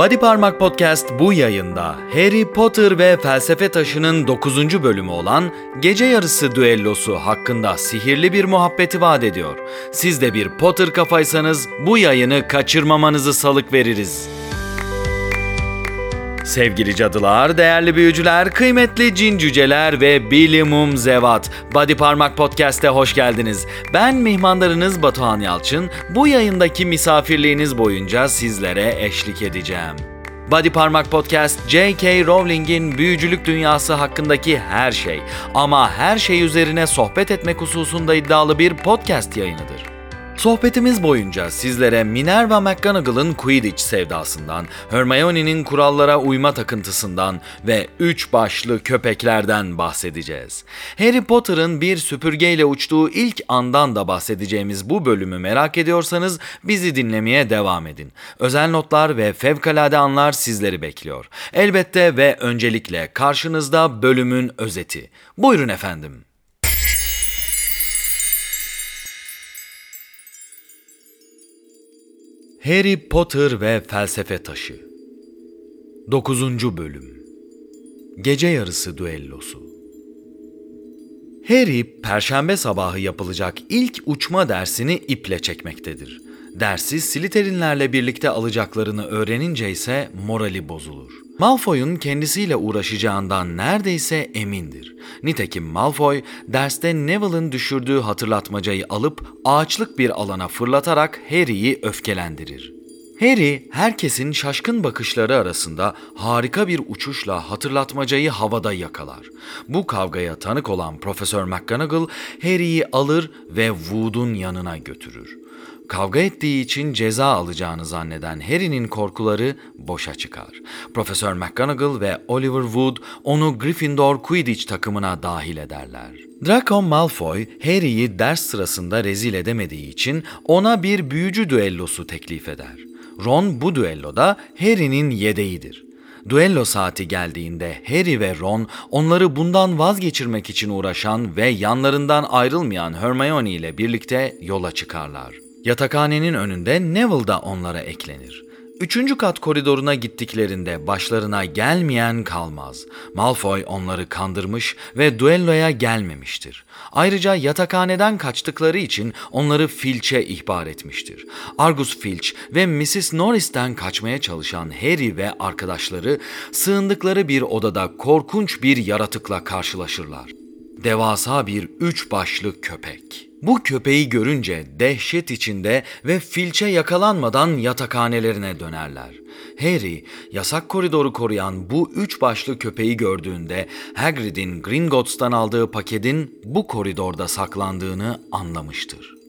Body Parmak Podcast bu yayında Harry Potter ve Felsefe Taşı'nın 9. bölümü olan Gece Yarısı Düellosu hakkında sihirli bir muhabbeti vaat ediyor. Siz de bir Potter kafaysanız bu yayını kaçırmamanızı salık veririz. Sevgili cadılar, değerli büyücüler, kıymetli cin cüceler ve bilimum zevat. Body Parmak Podcast'e hoş geldiniz. Ben mihmandarınız Batuhan Yalçın. Bu yayındaki misafirliğiniz boyunca sizlere eşlik edeceğim. Body Parmak Podcast, J.K. Rowling'in büyücülük dünyası hakkındaki her şey ama her şey üzerine sohbet etmek hususunda iddialı bir podcast yayınıdır. Sohbetimiz boyunca sizlere Minerva McGonagall'ın Quidditch sevdasından, Hermione'nin kurallara uyma takıntısından ve üç başlı köpeklerden bahsedeceğiz. Harry Potter'ın bir süpürgeyle uçtuğu ilk andan da bahsedeceğimiz bu bölümü merak ediyorsanız bizi dinlemeye devam edin. Özel notlar ve fevkalade anlar sizleri bekliyor. Elbette ve öncelikle karşınızda bölümün özeti. Buyurun efendim. Harry Potter ve Felsefe Taşı 9. Bölüm Gece Yarısı Düellosu Harry, perşembe sabahı yapılacak ilk uçma dersini iple çekmektedir. Dersi Slytherinlerle birlikte alacaklarını öğrenince ise morali bozulur. Malfoy'un kendisiyle uğraşacağından neredeyse emindir. Nitekim Malfoy, derste Neville'ın düşürdüğü hatırlatmacayı alıp ağaçlık bir alana fırlatarak Harry'i öfkelendirir. Harry, herkesin şaşkın bakışları arasında harika bir uçuşla hatırlatmacayı havada yakalar. Bu kavgaya tanık olan Profesör McGonagall, Harry'i alır ve Wood'un yanına götürür. Kavga ettiği için ceza alacağını zanneden Harry'nin korkuları boşa çıkar. Profesör McGonagall ve Oliver Wood onu Gryffindor Quidditch takımına dahil ederler. Draco Malfoy, Harry'i ders sırasında rezil edemediği için ona bir büyücü düellosu teklif eder. Ron bu düelloda Harry'nin yedeğidir. Duello saati geldiğinde Harry ve Ron onları bundan vazgeçirmek için uğraşan ve yanlarından ayrılmayan Hermione ile birlikte yola çıkarlar. Yatakhanenin önünde Neville da onlara eklenir. Üçüncü kat koridoruna gittiklerinde başlarına gelmeyen kalmaz. Malfoy onları kandırmış ve duelloya gelmemiştir. Ayrıca yatakhaneden kaçtıkları için onları Filch'e ihbar etmiştir. Argus Filch ve Mrs. Norris'ten kaçmaya çalışan Harry ve arkadaşları sığındıkları bir odada korkunç bir yaratıkla karşılaşırlar. Devasa bir üç başlı köpek. Bu köpeği görünce dehşet içinde ve filçe yakalanmadan yatakhanelerine dönerler. Harry, yasak koridoru koruyan bu üç başlı köpeği gördüğünde Hagrid'in Gringotts'tan aldığı paketin bu koridorda saklandığını anlamıştır.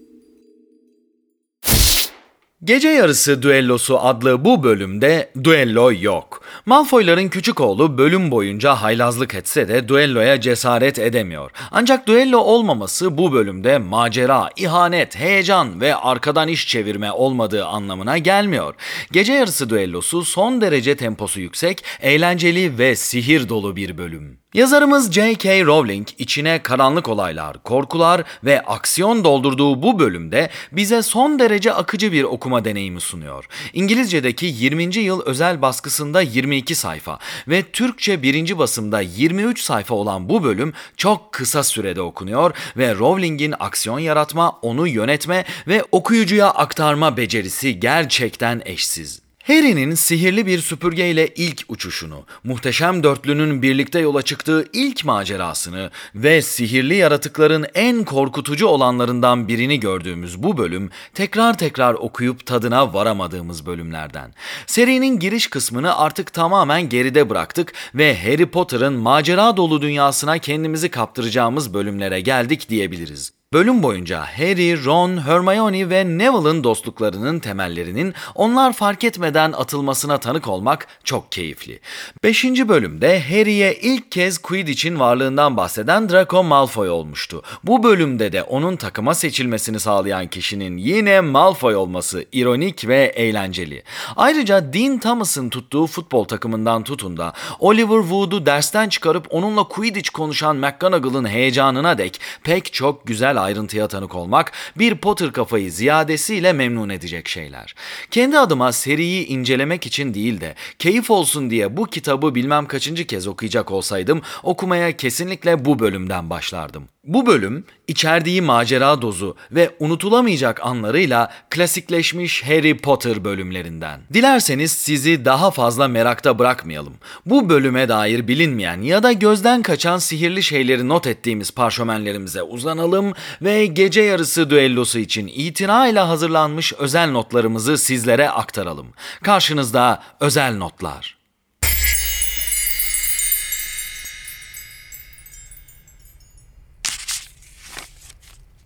Gece Yarısı Düellosu adlı bu bölümde düello yok. Malfoyların küçük oğlu bölüm boyunca haylazlık etse de düelloya cesaret edemiyor. Ancak düello olmaması bu bölümde macera, ihanet, heyecan ve arkadan iş çevirme olmadığı anlamına gelmiyor. Gece Yarısı Düellosu son derece temposu yüksek, eğlenceli ve sihir dolu bir bölüm. Yazarımız J.K. Rowling içine karanlık olaylar, korkular ve aksiyon doldurduğu bu bölümde bize son derece akıcı bir okuma deneyimi sunuyor. İngilizce'deki 20. yıl özel baskısında 22 sayfa ve Türkçe birinci basımda 23 sayfa olan bu bölüm çok kısa sürede okunuyor ve Rowling'in aksiyon yaratma, onu yönetme ve okuyucuya aktarma becerisi gerçekten eşsiz. Harry'nin sihirli bir süpürgeyle ilk uçuşunu, muhteşem dörtlünün birlikte yola çıktığı ilk macerasını ve sihirli yaratıkların en korkutucu olanlarından birini gördüğümüz bu bölüm tekrar tekrar okuyup tadına varamadığımız bölümlerden. Serinin giriş kısmını artık tamamen geride bıraktık ve Harry Potter'ın macera dolu dünyasına kendimizi kaptıracağımız bölümlere geldik diyebiliriz. Bölüm boyunca Harry, Ron, Hermione ve Neville'ın dostluklarının temellerinin onlar fark etmeden atılmasına tanık olmak çok keyifli. 5. bölümde Harry'e ilk kez Quidditch'in varlığından bahseden Draco Malfoy olmuştu. Bu bölümde de onun takıma seçilmesini sağlayan kişinin yine Malfoy olması ironik ve eğlenceli. Ayrıca Dean Thomas'ın tuttuğu futbol takımından tutun da Oliver Wood'u dersten çıkarıp onunla Quidditch konuşan McGonagall'ın heyecanına dek pek çok güzel ayrıntıya tanık olmak bir Potter kafayı ziyadesiyle memnun edecek şeyler. Kendi adıma seriyi incelemek için değil de keyif olsun diye bu kitabı bilmem kaçıncı kez okuyacak olsaydım okumaya kesinlikle bu bölümden başlardım. Bu bölüm içerdiği macera dozu ve unutulamayacak anlarıyla klasikleşmiş Harry Potter bölümlerinden. Dilerseniz sizi daha fazla merakta bırakmayalım. Bu bölüme dair bilinmeyen ya da gözden kaçan sihirli şeyleri not ettiğimiz parşömenlerimize uzanalım ve gece yarısı düellosu için itinayla hazırlanmış özel notlarımızı sizlere aktaralım. Karşınızda özel notlar.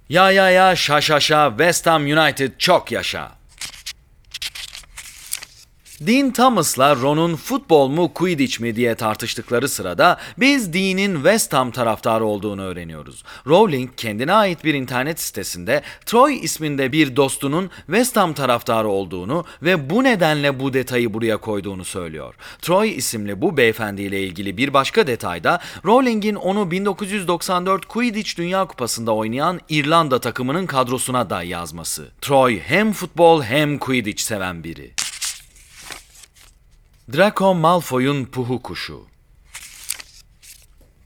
Ya ya ya şa şa şa West Ham United çok yaşa. Dean Thomas'la Ron'un futbol mu Quidditch mi diye tartıştıkları sırada biz Dean'in West Ham taraftarı olduğunu öğreniyoruz. Rowling kendine ait bir internet sitesinde Troy isminde bir dostunun West Ham taraftarı olduğunu ve bu nedenle bu detayı buraya koyduğunu söylüyor. Troy isimli bu beyefendiyle ilgili bir başka detayda Rowling'in onu 1994 Quidditch Dünya Kupası'nda oynayan İrlanda takımının kadrosuna da yazması. Troy hem futbol hem Quidditch seven biri. Draco Malfoy'un puhu kuşu.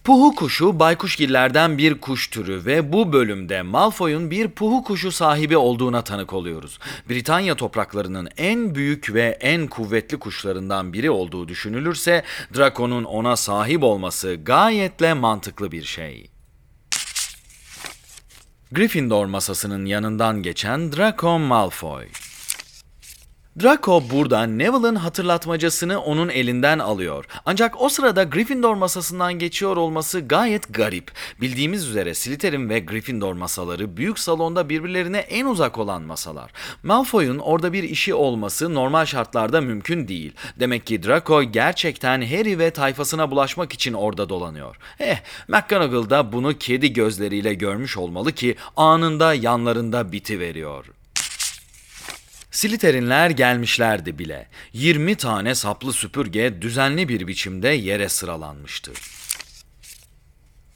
Puhu kuşu baykuşgillerden bir kuş türü ve bu bölümde Malfoy'un bir puhu kuşu sahibi olduğuna tanık oluyoruz. Britanya topraklarının en büyük ve en kuvvetli kuşlarından biri olduğu düşünülürse Draco'nun ona sahip olması gayetle mantıklı bir şey. Gryffindor masasının yanından geçen Draco Malfoy. Draco burada Neville'ın hatırlatmacasını onun elinden alıyor. Ancak o sırada Gryffindor masasından geçiyor olması gayet garip. Bildiğimiz üzere Slytherin ve Gryffindor masaları büyük salonda birbirlerine en uzak olan masalar. Malfoy'un orada bir işi olması normal şartlarda mümkün değil. Demek ki Draco gerçekten Harry ve tayfasına bulaşmak için orada dolanıyor. Eh, McGonagall da bunu kedi gözleriyle görmüş olmalı ki anında yanlarında biti veriyor. Slytherinler gelmişlerdi bile. 20 tane saplı süpürge düzenli bir biçimde yere sıralanmıştı.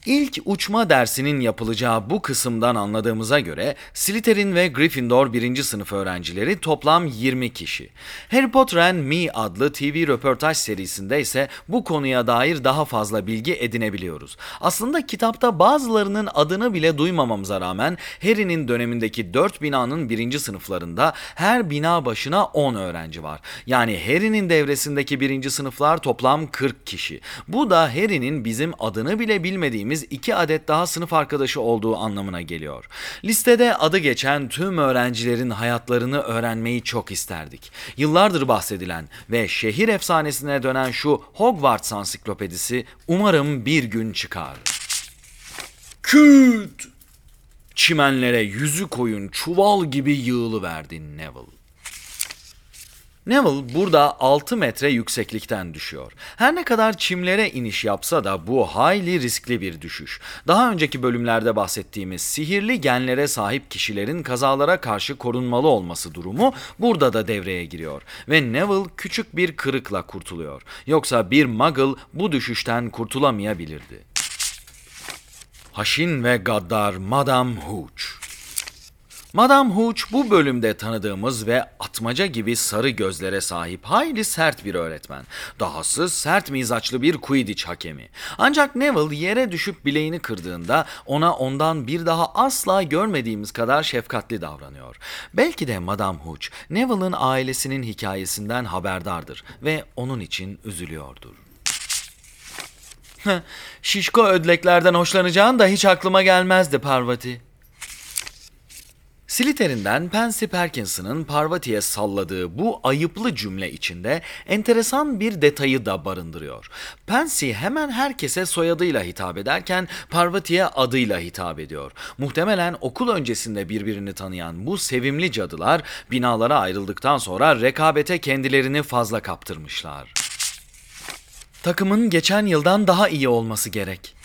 İlk uçma dersinin yapılacağı bu kısımdan anladığımıza göre Slytherin ve Gryffindor birinci sınıf öğrencileri toplam 20 kişi. Harry Potter and Me adlı TV röportaj serisinde ise bu konuya dair daha fazla bilgi edinebiliyoruz. Aslında kitapta bazılarının adını bile duymamamıza rağmen Harry'nin dönemindeki 4 binanın birinci sınıflarında her bina başına 10 öğrenci var. Yani Harry'nin devresindeki birinci sınıflar toplam 40 kişi. Bu da Harry'nin bizim adını bile bilmediğimiz bildiğimiz iki adet daha sınıf arkadaşı olduğu anlamına geliyor. Listede adı geçen tüm öğrencilerin hayatlarını öğrenmeyi çok isterdik. Yıllardır bahsedilen ve şehir efsanesine dönen şu Hogwarts ansiklopedisi umarım bir gün çıkar. Küt! Çimenlere yüzü koyun çuval gibi yığılıverdi Neville. Neville burada 6 metre yükseklikten düşüyor. Her ne kadar çimlere iniş yapsa da bu hayli riskli bir düşüş. Daha önceki bölümlerde bahsettiğimiz sihirli genlere sahip kişilerin kazalara karşı korunmalı olması durumu burada da devreye giriyor. Ve Neville küçük bir kırıkla kurtuluyor. Yoksa bir muggle bu düşüşten kurtulamayabilirdi. Haşin ve gaddar Madame Hooch Madame Hooch bu bölümde tanıdığımız ve atmaca gibi sarı gözlere sahip hayli sert bir öğretmen. Dahası sert mizaçlı bir Quidditch hakemi. Ancak Neville yere düşüp bileğini kırdığında ona ondan bir daha asla görmediğimiz kadar şefkatli davranıyor. Belki de Madame Hooch Neville'ın ailesinin hikayesinden haberdardır ve onun için üzülüyordur. Şişko ödleklerden hoşlanacağın da hiç aklıma gelmezdi Parvati. Slytherin'den Pansy Parkinson'ın Parvati'ye salladığı bu ayıplı cümle içinde enteresan bir detayı da barındırıyor. Pansy hemen herkese soyadıyla hitap ederken Parvati'ye adıyla hitap ediyor. Muhtemelen okul öncesinde birbirini tanıyan bu sevimli cadılar binalara ayrıldıktan sonra rekabete kendilerini fazla kaptırmışlar. Takımın geçen yıldan daha iyi olması gerek.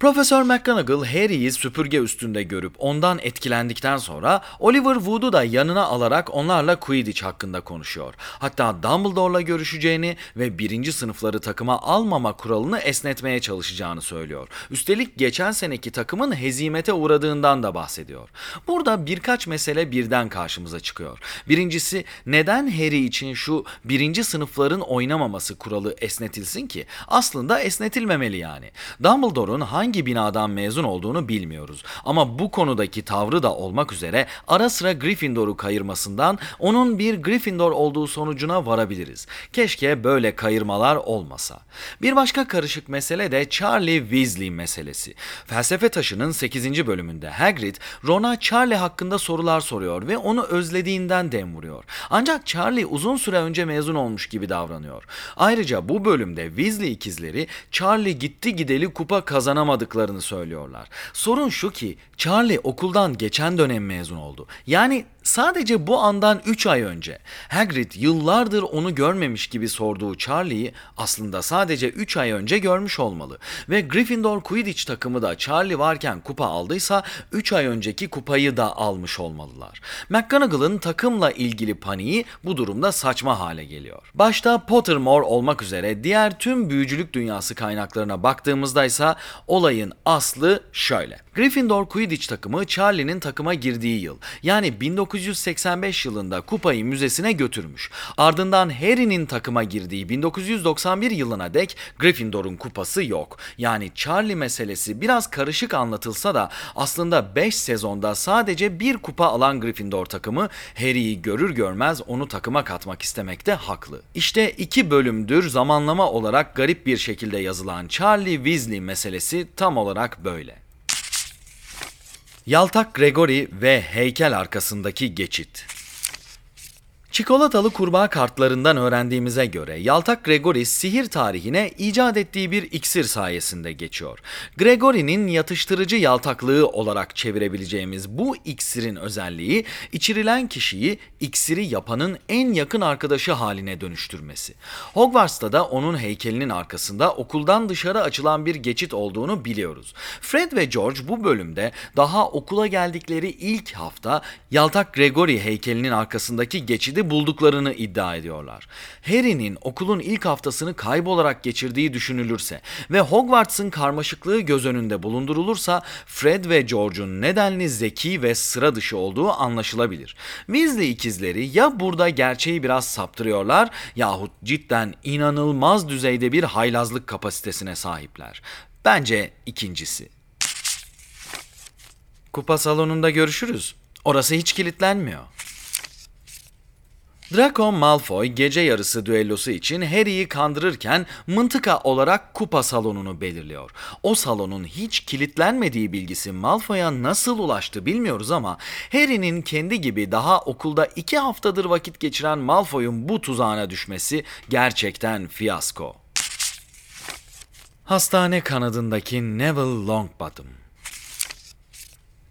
Profesör McGonagall Harry'i süpürge üstünde görüp ondan etkilendikten sonra Oliver Wood'u da yanına alarak onlarla Quidditch hakkında konuşuyor. Hatta Dumbledore'la görüşeceğini ve birinci sınıfları takıma almama kuralını esnetmeye çalışacağını söylüyor. Üstelik geçen seneki takımın hezimete uğradığından da bahsediyor. Burada birkaç mesele birden karşımıza çıkıyor. Birincisi neden Harry için şu birinci sınıfların oynamaması kuralı esnetilsin ki? Aslında esnetilmemeli yani. Dumbledore'un hangi hangi binadan mezun olduğunu bilmiyoruz. Ama bu konudaki tavrı da olmak üzere ara sıra Gryffindor'u kayırmasından onun bir Gryffindor olduğu sonucuna varabiliriz. Keşke böyle kayırmalar olmasa. Bir başka karışık mesele de Charlie Weasley meselesi. Felsefe Taşı'nın 8. bölümünde Hagrid, Ron'a Charlie hakkında sorular soruyor ve onu özlediğinden dem vuruyor. Ancak Charlie uzun süre önce mezun olmuş gibi davranıyor. Ayrıca bu bölümde Weasley ikizleri Charlie gitti gideli kupa kazanamadı olmadıklarını söylüyorlar. Sorun şu ki Charlie okuldan geçen dönem mezun oldu. Yani Sadece bu andan 3 ay önce Hagrid yıllardır onu görmemiş gibi sorduğu Charlie'yi aslında sadece 3 ay önce görmüş olmalı. Ve Gryffindor Quidditch takımı da Charlie varken kupa aldıysa 3 ay önceki kupayı da almış olmalılar. McGonagall'ın takımla ilgili paniği bu durumda saçma hale geliyor. Başta Pottermore olmak üzere diğer tüm büyücülük dünyası kaynaklarına baktığımızda ise olayın aslı şöyle. Gryffindor Quidditch takımı Charlie'nin takıma girdiği yıl yani 1985 yılında kupayı müzesine götürmüş. Ardından Harry'nin takıma girdiği 1991 yılına dek Gryffindor'un kupası yok. Yani Charlie meselesi biraz karışık anlatılsa da aslında 5 sezonda sadece bir kupa alan Gryffindor takımı Harry'i görür görmez onu takıma katmak istemekte haklı. İşte iki bölümdür zamanlama olarak garip bir şekilde yazılan Charlie Weasley meselesi tam olarak böyle. Yaltak Gregory ve heykel arkasındaki geçit. Çikolatalı kurbağa kartlarından öğrendiğimize göre Yaltak Gregory sihir tarihine icat ettiği bir iksir sayesinde geçiyor. Gregory'nin yatıştırıcı yaltaklığı olarak çevirebileceğimiz bu iksirin özelliği içirilen kişiyi iksiri yapanın en yakın arkadaşı haline dönüştürmesi. Hogwarts'ta da onun heykelinin arkasında okuldan dışarı açılan bir geçit olduğunu biliyoruz. Fred ve George bu bölümde daha okula geldikleri ilk hafta Yaltak Gregory heykelinin arkasındaki geçidi bulduklarını iddia ediyorlar. Harry'nin okulun ilk haftasını kaybolarak geçirdiği düşünülürse ve Hogwarts'ın karmaşıklığı göz önünde bulundurulursa Fred ve George'un nedenli zeki ve sıra dışı olduğu anlaşılabilir. Weasley ikizleri ya burada gerçeği biraz saptırıyorlar yahut cidden inanılmaz düzeyde bir haylazlık kapasitesine sahipler. Bence ikincisi. Kupa salonunda görüşürüz. Orası hiç kilitlenmiyor. Draco Malfoy gece yarısı düellosu için Harry'i kandırırken mıntıka olarak kupa salonunu belirliyor. O salonun hiç kilitlenmediği bilgisi Malfoy'a nasıl ulaştı bilmiyoruz ama Harry'nin kendi gibi daha okulda iki haftadır vakit geçiren Malfoy'un bu tuzağına düşmesi gerçekten fiyasko. Hastane kanadındaki Neville Longbottom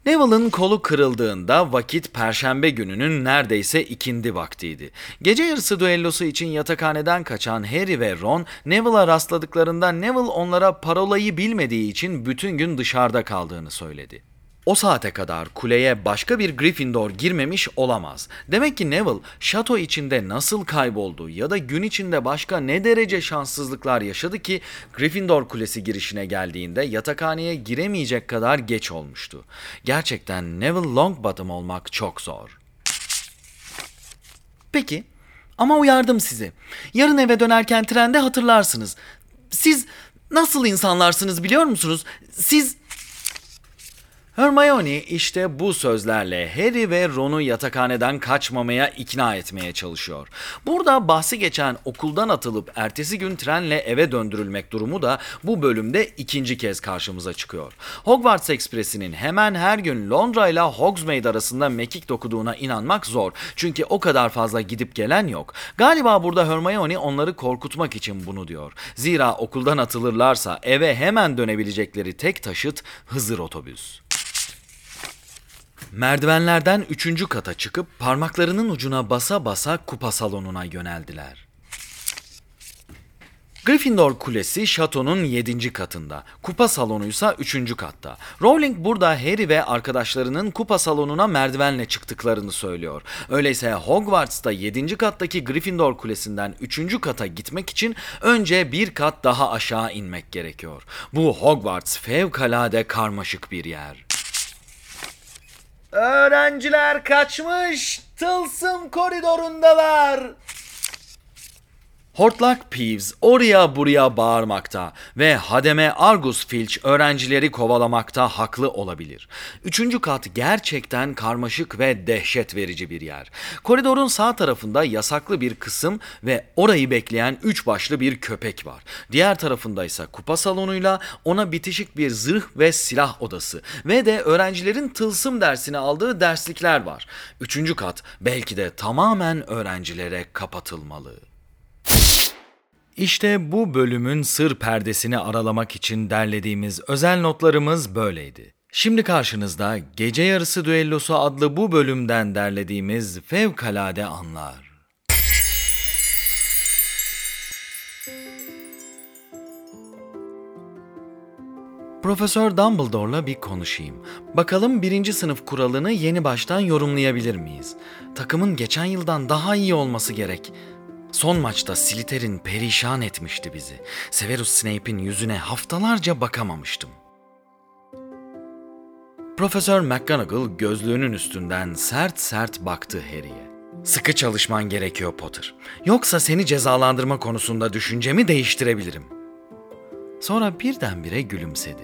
Neville'ın kolu kırıldığında vakit perşembe gününün neredeyse ikindi vaktiydi. Gece yarısı düellosu için yatakhaneden kaçan Harry ve Ron Neville'a rastladıklarında Neville onlara parolayı bilmediği için bütün gün dışarıda kaldığını söyledi. O saate kadar kuleye başka bir Gryffindor girmemiş olamaz. Demek ki Neville şato içinde nasıl kayboldu ya da gün içinde başka ne derece şanssızlıklar yaşadı ki Gryffindor kulesi girişine geldiğinde yatakhaneye giremeyecek kadar geç olmuştu. Gerçekten Neville Longbottom olmak çok zor. Peki ama uyardım sizi. Yarın eve dönerken trende hatırlarsınız. Siz nasıl insanlarsınız biliyor musunuz? Siz Hermione işte bu sözlerle Harry ve Ron'u yatakhaneden kaçmamaya ikna etmeye çalışıyor. Burada bahsi geçen okuldan atılıp ertesi gün trenle eve döndürülmek durumu da bu bölümde ikinci kez karşımıza çıkıyor. Hogwarts Ekspresi'nin hemen her gün Londra ile Hogsmeade arasında mekik dokuduğuna inanmak zor. Çünkü o kadar fazla gidip gelen yok. Galiba burada Hermione onları korkutmak için bunu diyor. Zira okuldan atılırlarsa eve hemen dönebilecekleri tek taşıt Hızır otobüs. Merdivenlerden üçüncü kata çıkıp parmaklarının ucuna basa basa kupa salonuna yöneldiler. Gryffindor Kulesi şatonun 7. katında, kupa salonuysa 3. katta. Rowling burada Harry ve arkadaşlarının kupa salonuna merdivenle çıktıklarını söylüyor. Öyleyse Hogwarts'ta 7. kattaki Gryffindor Kulesi'nden 3. kata gitmek için önce bir kat daha aşağı inmek gerekiyor. Bu Hogwarts fevkalade karmaşık bir yer. Öğrenciler kaçmış, tılsım koridorundalar. Hortlak Peeves oraya buraya bağırmakta ve Hademe Argus Filch öğrencileri kovalamakta haklı olabilir. Üçüncü kat gerçekten karmaşık ve dehşet verici bir yer. Koridorun sağ tarafında yasaklı bir kısım ve orayı bekleyen üç başlı bir köpek var. Diğer tarafında ise kupa salonuyla ona bitişik bir zırh ve silah odası ve de öğrencilerin tılsım dersini aldığı derslikler var. Üçüncü kat belki de tamamen öğrencilere kapatılmalı. İşte bu bölümün sır perdesini aralamak için derlediğimiz özel notlarımız böyleydi. Şimdi karşınızda Gece Yarısı Düellosu adlı bu bölümden derlediğimiz fevkalade anlar. Profesör Dumbledore'la bir konuşayım. Bakalım birinci sınıf kuralını yeni baştan yorumlayabilir miyiz? Takımın geçen yıldan daha iyi olması gerek. Son maçta Slytherin perişan etmişti bizi. Severus Snape'in yüzüne haftalarca bakamamıştım. Profesör McGonagall gözlüğünün üstünden sert sert baktı Harry'e. Sıkı çalışman gerekiyor Potter. Yoksa seni cezalandırma konusunda düşüncemi değiştirebilirim. Sonra birdenbire gülümsedi.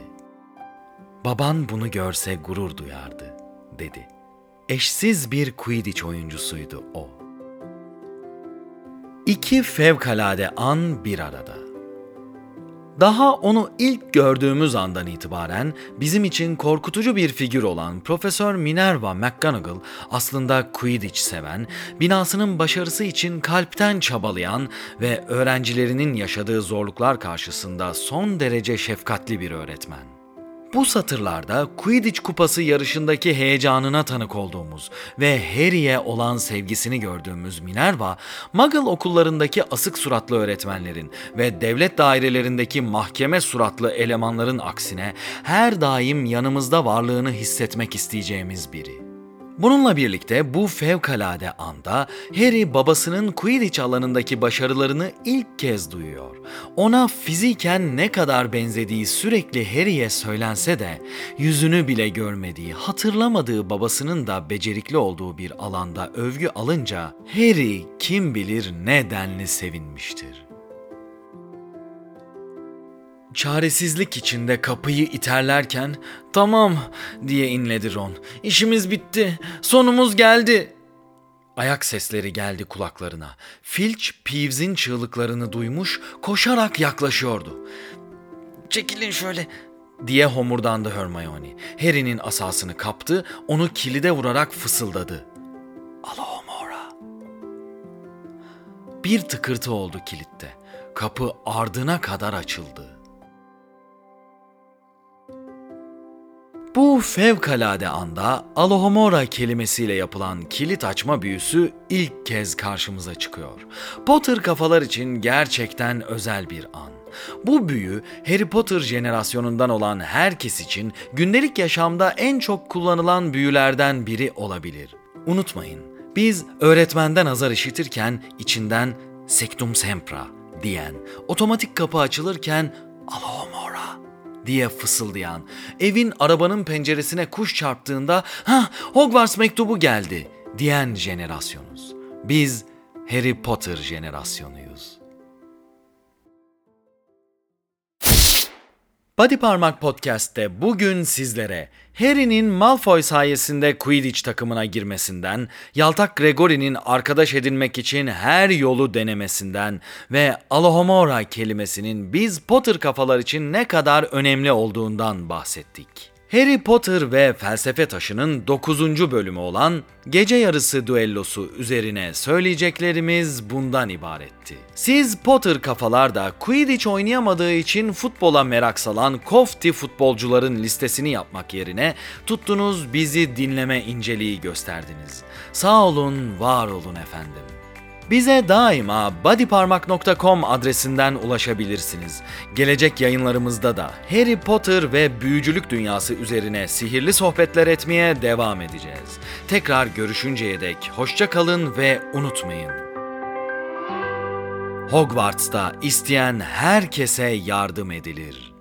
Baban bunu görse gurur duyardı, dedi. Eşsiz bir Quidditch oyuncusuydu o. İki fevkalade an bir arada. Daha onu ilk gördüğümüz andan itibaren bizim için korkutucu bir figür olan Profesör Minerva McGonagall aslında Quidditch seven, binasının başarısı için kalpten çabalayan ve öğrencilerinin yaşadığı zorluklar karşısında son derece şefkatli bir öğretmen. Bu satırlarda Quidditch kupası yarışındaki heyecanına tanık olduğumuz ve Harry'e olan sevgisini gördüğümüz Minerva, Muggle okullarındaki asık suratlı öğretmenlerin ve devlet dairelerindeki mahkeme suratlı elemanların aksine her daim yanımızda varlığını hissetmek isteyeceğimiz biri. Bununla birlikte bu fevkalade anda Harry babasının Quidditch alanındaki başarılarını ilk kez duyuyor. Ona fiziken ne kadar benzediği sürekli Harry'e söylense de yüzünü bile görmediği, hatırlamadığı babasının da becerikli olduğu bir alanda övgü alınca Harry kim bilir ne denli sevinmiştir. Çaresizlik içinde kapıyı iterlerken "Tamam." diye inledi Ron. "İşimiz bitti. Sonumuz geldi." Ayak sesleri geldi kulaklarına. Filch Peeves'in çığlıklarını duymuş, koşarak yaklaşıyordu. "Çekilin şöyle." diye homurdandı Hermione. Harry'nin asasını kaptı, onu kilide vurarak fısıldadı. Alohomora. Bir tıkırtı oldu kilitte. Kapı ardına kadar açıldı. Bu fevkalade anda Alohomora kelimesiyle yapılan kilit açma büyüsü ilk kez karşımıza çıkıyor. Potter kafalar için gerçekten özel bir an. Bu büyü Harry Potter jenerasyonundan olan herkes için gündelik yaşamda en çok kullanılan büyülerden biri olabilir. Unutmayın, biz öğretmenden azar işitirken içinden Sectum Sempra diyen, otomatik kapı açılırken Alohomora diye fısıldayan, evin arabanın penceresine kuş çarptığında ha Hogwarts mektubu geldi diyen jenerasyonuz. Biz Harry Potter jenerasyonuyuz. Body Parmak Podcast'te bugün sizlere Harry'nin Malfoy sayesinde Quidditch takımına girmesinden, Yaltak Gregory'nin arkadaş edinmek için her yolu denemesinden ve Alohomora kelimesinin biz Potter kafalar için ne kadar önemli olduğundan bahsettik. Harry Potter ve Felsefe Taşı'nın 9. bölümü olan Gece Yarısı Düellosu üzerine söyleyeceklerimiz bundan ibaretti. Siz Potter kafalar da Quidditch oynayamadığı için futbola merak salan kofti futbolcuların listesini yapmak yerine tuttunuz bizi dinleme inceliği gösterdiniz. Sağ olun, var olun efendim. Bize daima bodyparmak.com adresinden ulaşabilirsiniz. Gelecek yayınlarımızda da Harry Potter ve büyücülük dünyası üzerine sihirli sohbetler etmeye devam edeceğiz. Tekrar görüşünceye dek hoşça kalın ve unutmayın. Hogwarts'ta isteyen herkese yardım edilir.